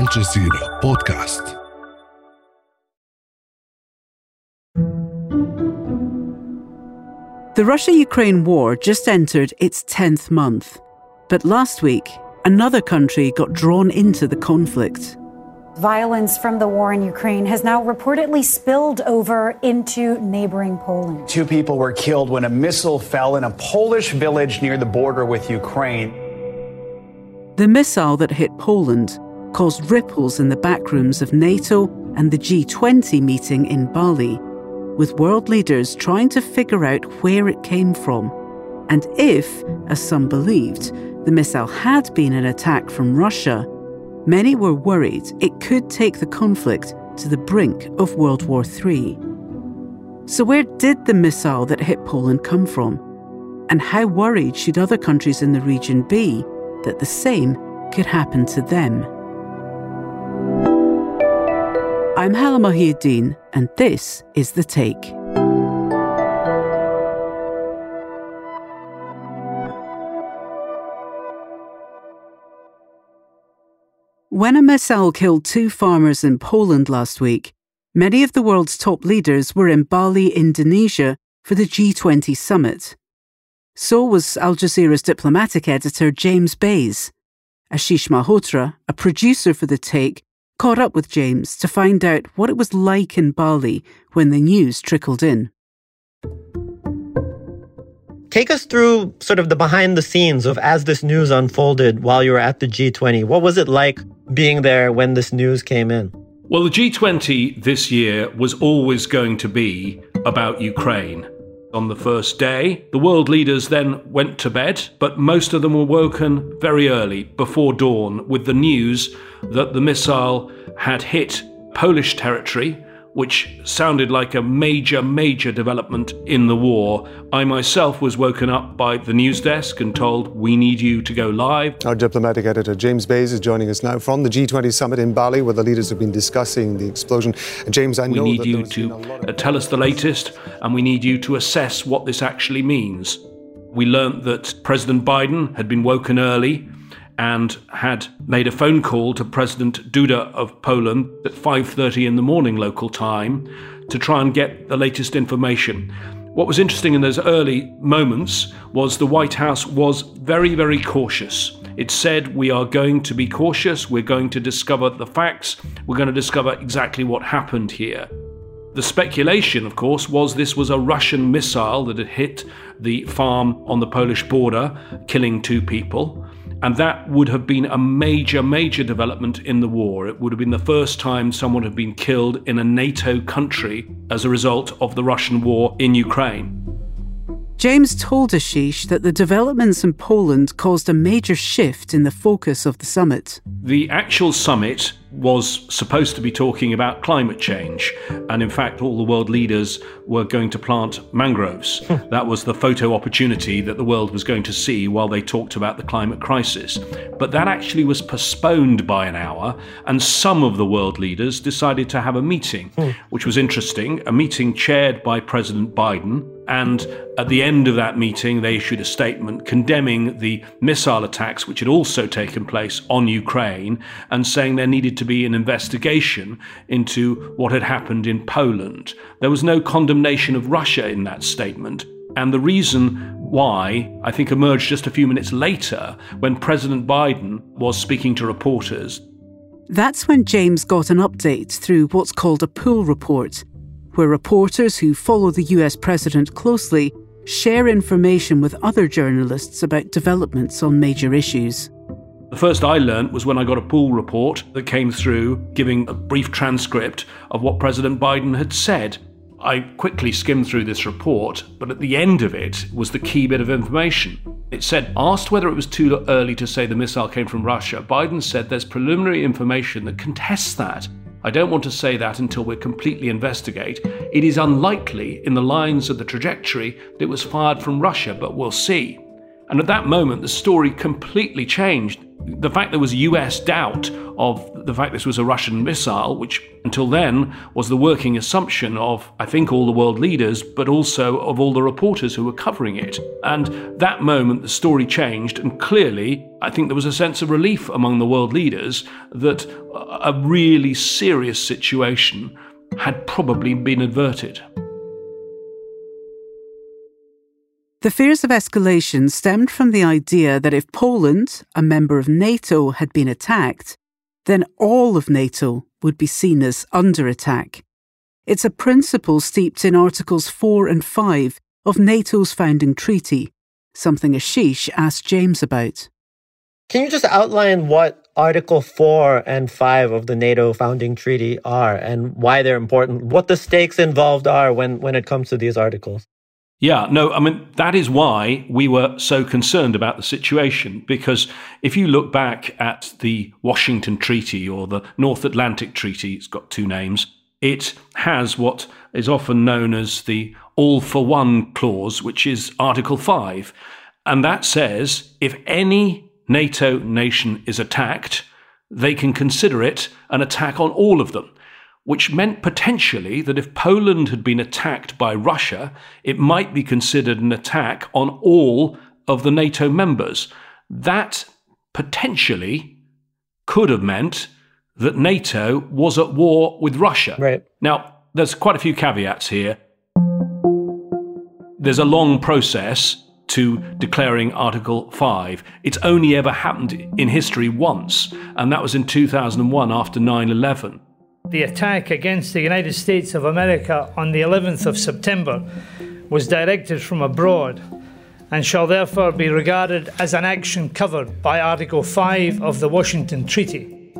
الجزيرة بودكاست The Russia Ukraine war just entered its 10th month. But last week, another country got drawn into the conflict. Violence from the war in Ukraine has now reportedly spilled over into neighboring Poland. Two people were killed when a missile fell in a Polish village near the border with Ukraine. The missile that hit Poland caused ripples in the backrooms of NATO and the G20 meeting in Bali, with world leaders trying to figure out where it came from and if, as some believed, the missile had been an attack from Russia Many were worried it could take the conflict to the brink of World War III. So, where did the missile that hit Poland come from? And how worried should other countries in the region be that the same could happen to them? I'm Halla Mohieddeen, and this is The Take. When a missile killed two farmers in Poland last week, many of the world's top leaders were in Bali, Indonesia for the G20 summit. So was Al Jazeera's diplomatic editor James Bays. Ashish Malhotra, a producer for The Take, caught up with James to find out what it was like in Bali when the news trickled in. Take us through sort of the behind the scenes of as this news unfolded while you were at the G20. What was it like being there when this news came in? Well, the G20 this year was always going to be about Ukraine. On the first day, the world leaders then went to bed, but most of them were woken very early, before dawn, with the news that the missile had hit Polish territory which sounded like a major, major development in the war. I myself was woken up by the news desk and told, We need you to go live. Our diplomatic editor, James Bays, is joining us now from the G20 summit in Bali, where the leaders have been discussing the explosion. James, I know we need you to tell us the latest, and we need you to assess what this actually means. We learnt that President Biden had been woken early and had made a phone call to President Duda of Poland at 5:30 in the morning local time to try and get the latest information. What was interesting in those early moments was the White House was very very cautious. It said we are going to be cautious, we're going to discover the facts, we're going to discover exactly what happened here. The speculation, of course, was this was a Russian missile that had hit the farm on the Polish border, killing two people. And that would have been a major, major development in the war. It would have been the first time someone had been killed in a NATO country as a result of the Russian war in Ukraine. James told Ashish that the developments in Poland caused a major shift in the focus of the summit. The actual summit was supposed to be talking about climate change. And in fact, all the world leaders were going to plant mangroves. Hmm. that was the photo opportunity that the world was going to see while they talked about the climate crisis. But that actually was postponed by an hour, and some of the world leaders decided to have a meeting, hmm. which was interesting. A meeting chaired by President Biden. And at the end of that meeting, they issued a statement condemning the missile attacks which had also taken place on Ukraine and saying there needed to be an investigation into what had happened in Poland. There was no condemnation of Russia in that statement. And the reason why, I think, emerged just a few minutes later when President Biden was speaking to reporters. That's when James got an update through what's called a pool report, where reporters who follow the US president closely share information with other journalists about developments on major issues. The first I learnt was when I got a pool report that came through giving a brief transcript of what President Biden had said. I quickly skimmed through this report, but at the end of it was the key bit of information. It said, asked whether it was too early to say the missile came from Russia, Biden said there's preliminary information that contests that. I don't want to say that until we completely investigate. It is unlikely, in the lines of the trajectory, that it was fired from Russia, but we'll see. And at that moment, the story completely changed. The fact there was US doubt of the fact this was a Russian missile, which until then was the working assumption of, I think, all the world leaders, but also of all the reporters who were covering it. And that moment, the story changed, and clearly, I think there was a sense of relief among the world leaders that a really serious situation had probably been averted. The fears of escalation stemmed from the idea that if Poland, a member of NATO, had been attacked, then all of NATO would be seen as under attack. It's a principle steeped in Articles 4 and 5 of NATO's founding treaty, something Ashish asked James about. Can you just outline what Article 4 and 5 of the NATO founding treaty are and why they're important, what the stakes involved are when, when it comes to these articles? Yeah, no, I mean, that is why we were so concerned about the situation. Because if you look back at the Washington Treaty or the North Atlantic Treaty, it's got two names, it has what is often known as the All for One clause, which is Article 5. And that says if any NATO nation is attacked, they can consider it an attack on all of them which meant potentially that if Poland had been attacked by Russia, it might be considered an attack on all of the NATO members. That potentially could have meant that NATO was at war with Russia. Right. Now, there's quite a few caveats here. There's a long process to declaring Article 5. It's only ever happened in history once, and that was in 2001 after 9 11. The attack against the United States of America on the 11th of September was directed from abroad and shall therefore be regarded as an action covered by Article 5 of the Washington Treaty.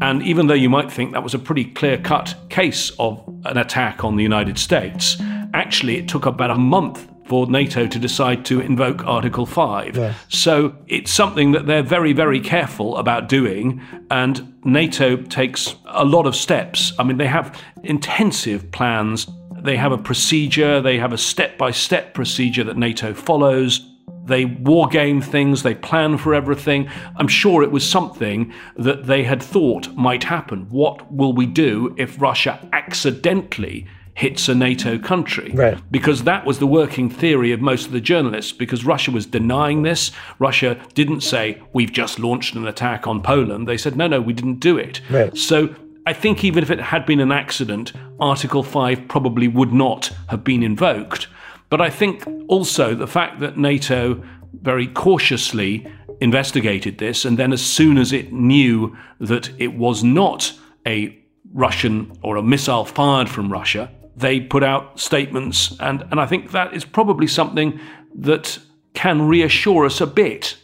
And even though you might think that was a pretty clear cut case of an attack on the United States, actually it took about a month for NATO to decide to invoke Article 5. Yeah. So it's something that they're very, very careful about doing. And NATO takes a lot of steps. I mean, they have intensive plans, they have a procedure, they have a step by step procedure that NATO follows. They war game things, they plan for everything. I'm sure it was something that they had thought might happen. What will we do if Russia accidentally hits a NATO country. Right. Because that was the working theory of most of the journalists, because Russia was denying this. Russia didn't say, we've just launched an attack on Poland. They said, no, no, we didn't do it. Right. So I think even if it had been an accident, Article 5 probably would not have been invoked. But I think also the fact that NATO very cautiously investigated this, and then as soon as it knew that it was not a Russian or a missile fired from Russia, they put out statements, and, and I think that is probably something that can reassure us a bit.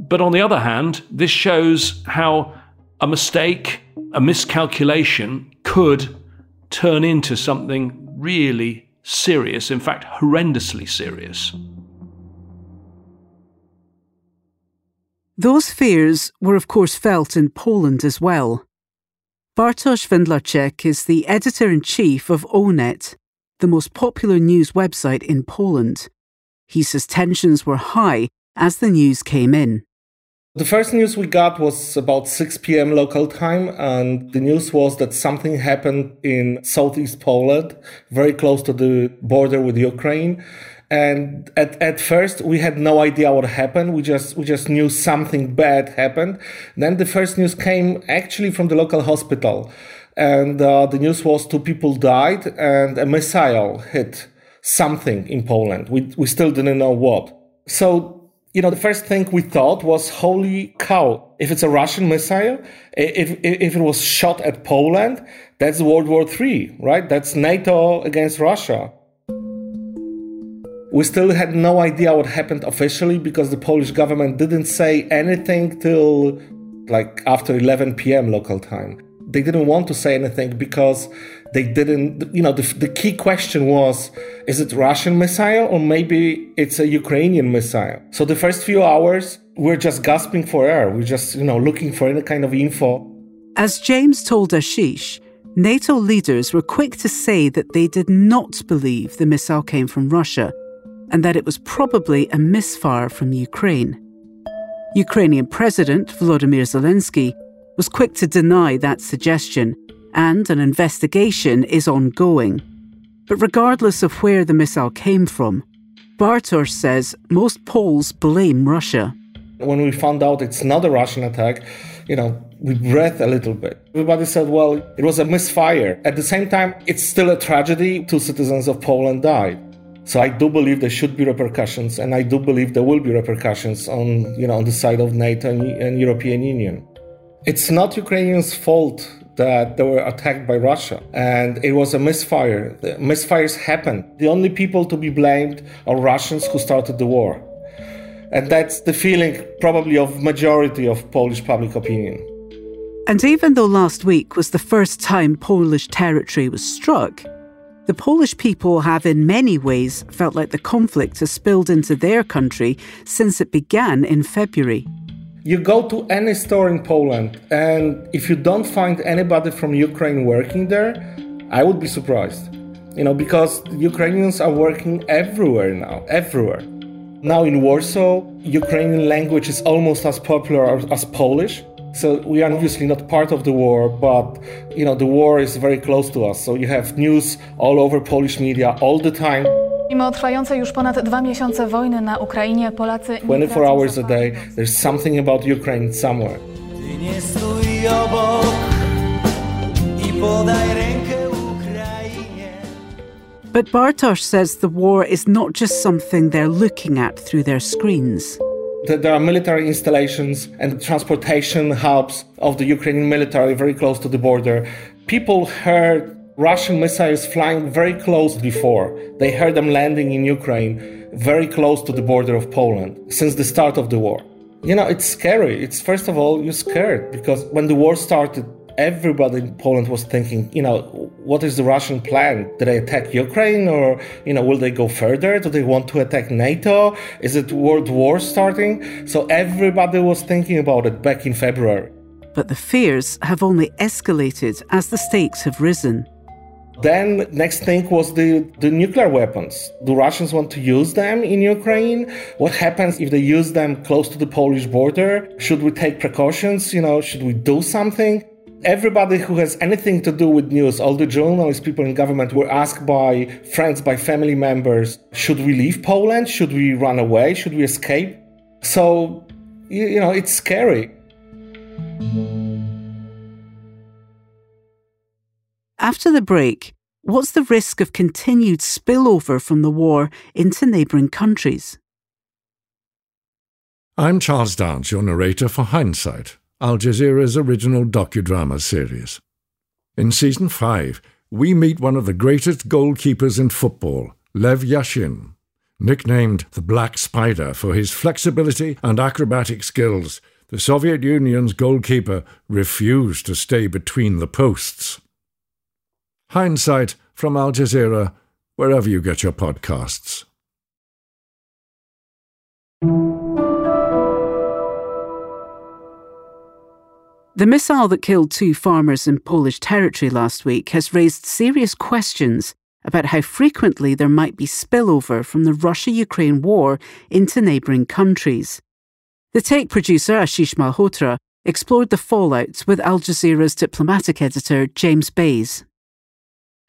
But on the other hand, this shows how a mistake, a miscalculation could turn into something really serious, in fact, horrendously serious. Those fears were, of course, felt in Poland as well. Bartosz Węglarczyk is the editor in chief of Onet, the most popular news website in Poland. He says tensions were high as the news came in. The first news we got was about 6 p.m. local time, and the news was that something happened in southeast Poland, very close to the border with Ukraine. And at, at first we had no idea what happened. We just we just knew something bad happened. Then the first news came actually from the local hospital, and uh, the news was two people died and a missile hit something in Poland. We we still didn't know what. So you know, the first thing we thought was, holy cow, if it's a Russian missile, if, if it was shot at Poland, that's World War III, right? That's NATO against Russia. We still had no idea what happened officially because the Polish government didn't say anything till like after 11 p.m. local time. They didn't want to say anything because they didn't, you know, the, the key question was is it Russian missile or maybe it's a Ukrainian missile? So the first few hours, we're just gasping for air. We're just, you know, looking for any kind of info. As James told Ashish, NATO leaders were quick to say that they did not believe the missile came from Russia and that it was probably a misfire from Ukraine. Ukrainian President Volodymyr Zelensky was quick to deny that suggestion, and an investigation is ongoing. But regardless of where the missile came from, Bartosz says most Poles blame Russia. When we found out it's not a Russian attack, you know, we breathed a little bit. Everybody said, well, it was a misfire. At the same time, it's still a tragedy. Two citizens of Poland died. So I do believe there should be repercussions, and I do believe there will be repercussions on, you know, on the side of NATO and, and European Union. It's not Ukrainians' fault that they were attacked by Russia, and it was a misfire. The misfires happen. The only people to be blamed are Russians who started the war, and that's the feeling probably of majority of Polish public opinion. And even though last week was the first time Polish territory was struck, the Polish people have in many ways felt like the conflict has spilled into their country since it began in February. You go to any store in Poland, and if you don't find anybody from Ukraine working there, I would be surprised. You know, because Ukrainians are working everywhere now, everywhere. Now in Warsaw, Ukrainian language is almost as popular as Polish. So we are obviously not part of the war, but you know the war is very close to us. So you have news all over Polish media all the time. Mimo trwającej już ponad dwa miesiące wojny na Ukrainie, Polacy 24 hours a day, there's something about Ukraine somewhere. But Bartosz says the war is not just something they're looking at through their screens. There are military installations and transportation hubs of the Ukrainian military very close to the border. People heard Russian missiles flying very close before. They heard them landing in Ukraine, very close to the border of Poland, since the start of the war. You know, it's scary. It's first of all, you're scared because when the war started, everybody in Poland was thinking, you know, what is the Russian plan? Did they attack Ukraine or, you know, will they go further? Do they want to attack NATO? Is it World War starting? So everybody was thinking about it back in February. But the fears have only escalated as the stakes have risen. Then next thing was the, the nuclear weapons. Do Russians want to use them in Ukraine? What happens if they use them close to the Polish border? Should we take precautions? You know, should we do something? Everybody who has anything to do with news, all the journalists, people in government were asked by friends, by family members, should we leave Poland? Should we run away? Should we escape? So, you, you know, it's scary. After the break, what's the risk of continued spillover from the war into neighbouring countries? I'm Charles Dance, your narrator for Hindsight, Al Jazeera's original docudrama series. In season 5, we meet one of the greatest goalkeepers in football, Lev Yashin. Nicknamed the Black Spider for his flexibility and acrobatic skills, the Soviet Union's goalkeeper refused to stay between the posts. Hindsight from Al Jazeera, wherever you get your podcasts. The missile that killed two farmers in Polish territory last week has raised serious questions about how frequently there might be spillover from the Russia Ukraine war into neighbouring countries. The Take producer Ashish Malhotra explored the fallout with Al Jazeera's diplomatic editor James Bays.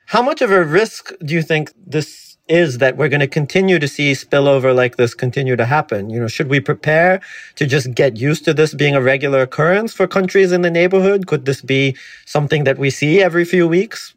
How much of a risk do you think this is that we're going to continue to see spillover like this continue to happen? You know, should we prepare to just get used to this being a regular occurrence for countries in the neighborhood? Could this be something that we see every few weeks?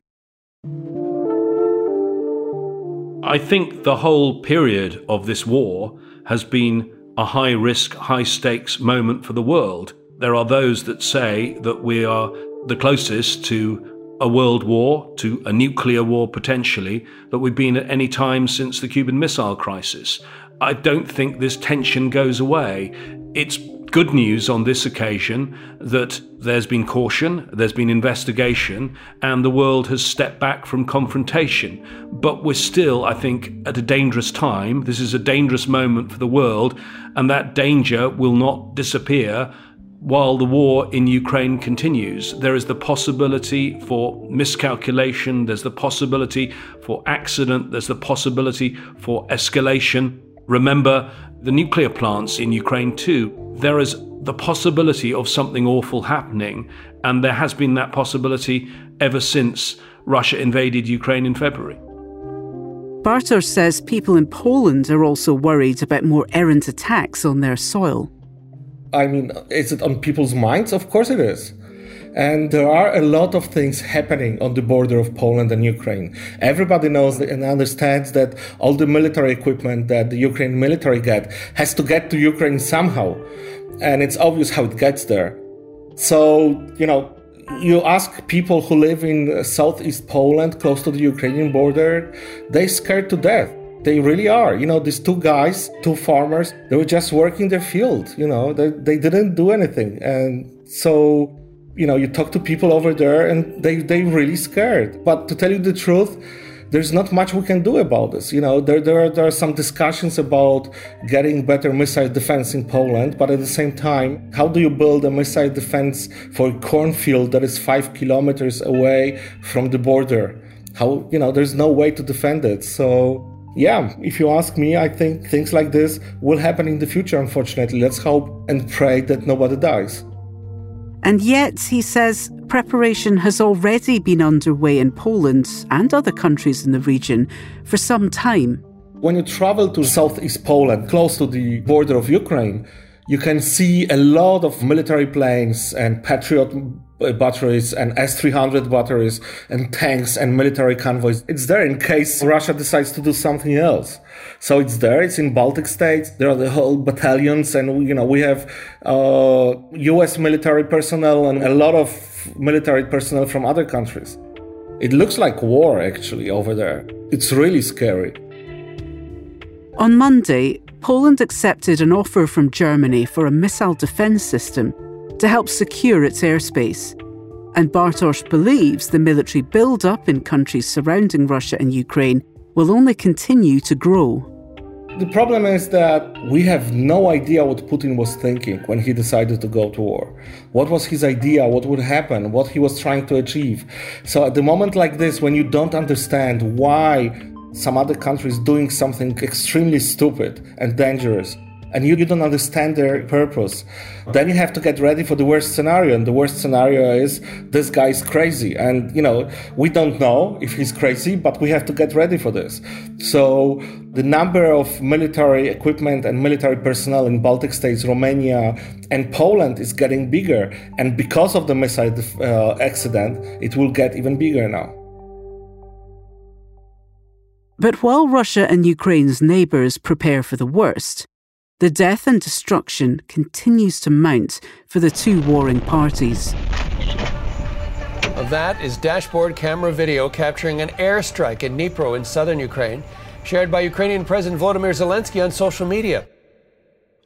I think the whole period of this war has been a high risk, high stakes moment for the world. There are those that say that we are the closest to a world war, to a nuclear war potentially, that we've been at any time since the Cuban Missile Crisis. I don't think this tension goes away. It's good news on this occasion that there's been caution, there's been investigation, and the world has stepped back from confrontation. But we're still, I think, at a dangerous time. This is a dangerous moment for the world, and that danger will not disappear while the war in Ukraine continues. There is the possibility for miscalculation, there's the possibility for accident, there's the possibility for escalation. Remember the nuclear plants in Ukraine too. There is the possibility of something awful happening, and there has been that possibility ever since Russia invaded Ukraine in February. Bartosz says people in Poland are also worried about more errant attacks on their soil. I mean, is it on people's minds? Of course it is. And there are a lot of things happening on the border of Poland and Ukraine. Everybody knows and understands that all the military equipment that the Ukraine military get has to get to Ukraine somehow. And it's obvious how it gets there. So, you know, you ask people who live in southeast Poland, close to the Ukrainian border, they're scared to death. They really are. You know, these two guys, two farmers, they were just working their field. You know, they, they didn't do anything. And so, you know, you talk to people over there and they, they really scared. But to tell you the truth, there's not much we can do about this. You know, there, there, are, there are some discussions about getting better missile defense in Poland, but at the same time, how do you build a missile defense for a cornfield that is five kilometers away from the border? How, you know, there's no way to defend it. So, yeah, if you ask me, I think things like this will happen in the future, unfortunately. Let's hope and pray that nobody dies. And yet, he says, preparation has already been underway in Poland and other countries in the region for some time. When you travel to southeast Poland, close to the border of Ukraine, you can see a lot of military planes and Patriot batteries and S 300 batteries and tanks and military convoys. It's there in case Russia decides to do something else. So it's there. It's in Baltic states. There are the whole battalions, and you know we have uh, U.S. military personnel and a lot of military personnel from other countries. It looks like war actually over there. It's really scary. On Monday, Poland accepted an offer from Germany for a missile defence system to help secure its airspace. And Bartosz believes the military build up in countries surrounding Russia and Ukraine will only continue to grow. The problem is that we have no idea what Putin was thinking when he decided to go to war. What was his idea? What would happen? What he was trying to achieve? So, at the moment like this, when you don't understand why some other country is doing something extremely stupid and dangerous, and you, you don't understand their purpose, then you have to get ready for the worst scenario. And the worst scenario is this guy is crazy. And, you know, we don't know if he's crazy, but we have to get ready for this. So the number of military equipment and military personnel in Baltic states, Romania, and Poland is getting bigger. And because of the missile uh, accident, it will get even bigger now. But while Russia and Ukraine's neighbours prepare for the worst, the death and destruction continues to mount for the two warring parties. That is dashboard camera video capturing an airstrike in Dnipro in southern Ukraine, shared by Ukrainian President Volodymyr Zelensky on social media.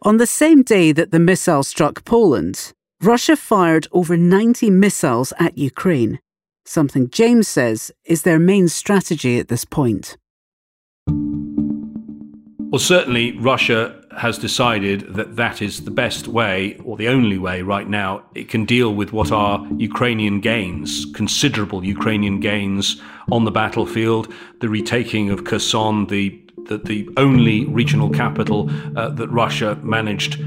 On the same day that the missile struck Poland, Russia fired over 90 missiles at Ukraine, something James says is their main strategy at this point. Well, certainly Russia has decided that that is the best way, or the only way right now, it can deal with what are Ukrainian gains, considerable Ukrainian gains on the battlefield, the retaking of Kherson, the the, the only regional capital uh, that Russia managed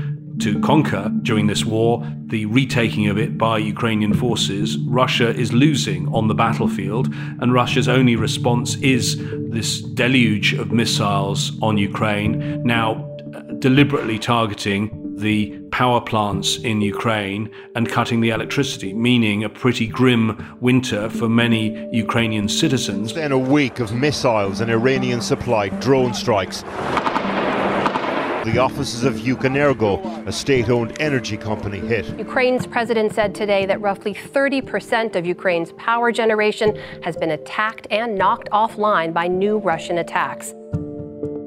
to conquer during this war, the retaking of it by Ukrainian forces, Russia is losing on the battlefield, and Russia's only response is this deluge of missiles on Ukraine, now uh, deliberately targeting the power plants in Ukraine and cutting the electricity, meaning a pretty grim winter for many Ukrainian citizens. Then a week of missiles and Iranian supplied drone strikes the offices of Ukrenergo, a state owned energy company, hit. Ukraine's president said today that roughly 30% of Ukraine's power generation has been attacked and knocked offline by new Russian attacks.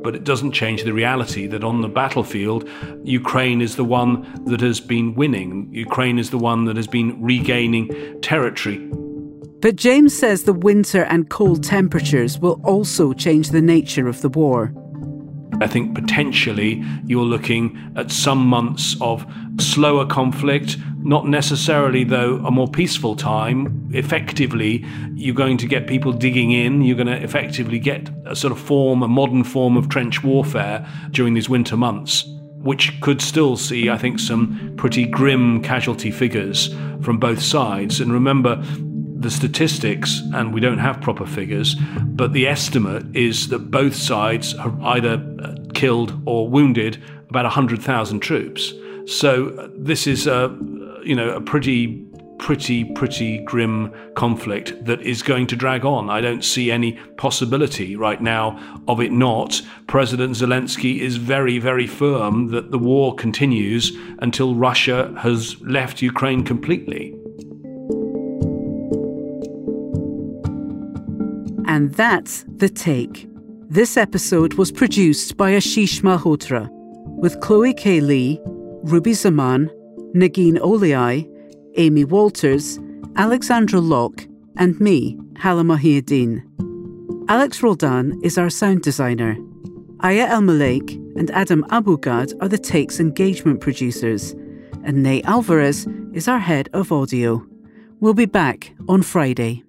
But it doesn't change the reality that on the battlefield, Ukraine is the one that has been winning. Ukraine is the one that has been regaining territory. But James says the winter and cold temperatures will also change the nature of the war. I think potentially you're looking at some months of slower conflict, not necessarily, though, a more peaceful time. Effectively, you're going to get people digging in. You're going to effectively get a sort of form, a modern form of trench warfare during these winter months. which could still see, I think, some pretty grim casualty figures from both sides. And remember, the statistics, and we don't have proper figures, but the estimate is that both sides have either uh, killed or wounded about 100,000 troops. So uh, this is a, you know, a pretty pretty, pretty grim conflict that is going to drag on. I don't see any possibility right now of it not. President Zelensky is very, very firm that the war continues until Russia has left Ukraine completely. And that's The Take. This episode was produced by Ashish Malhotra with Chloe K. Lee, Ruby Zaman, Negin Owliaei, Amy Walters, Alexandra Locke, and me, Halla Mohieddeen. Alex Roldan is our sound designer. Aya Elmileik and Adam Abou-Gad are the Takes engagement producers, and Nate Alvarez is our head of audio. We'll be back on Friday.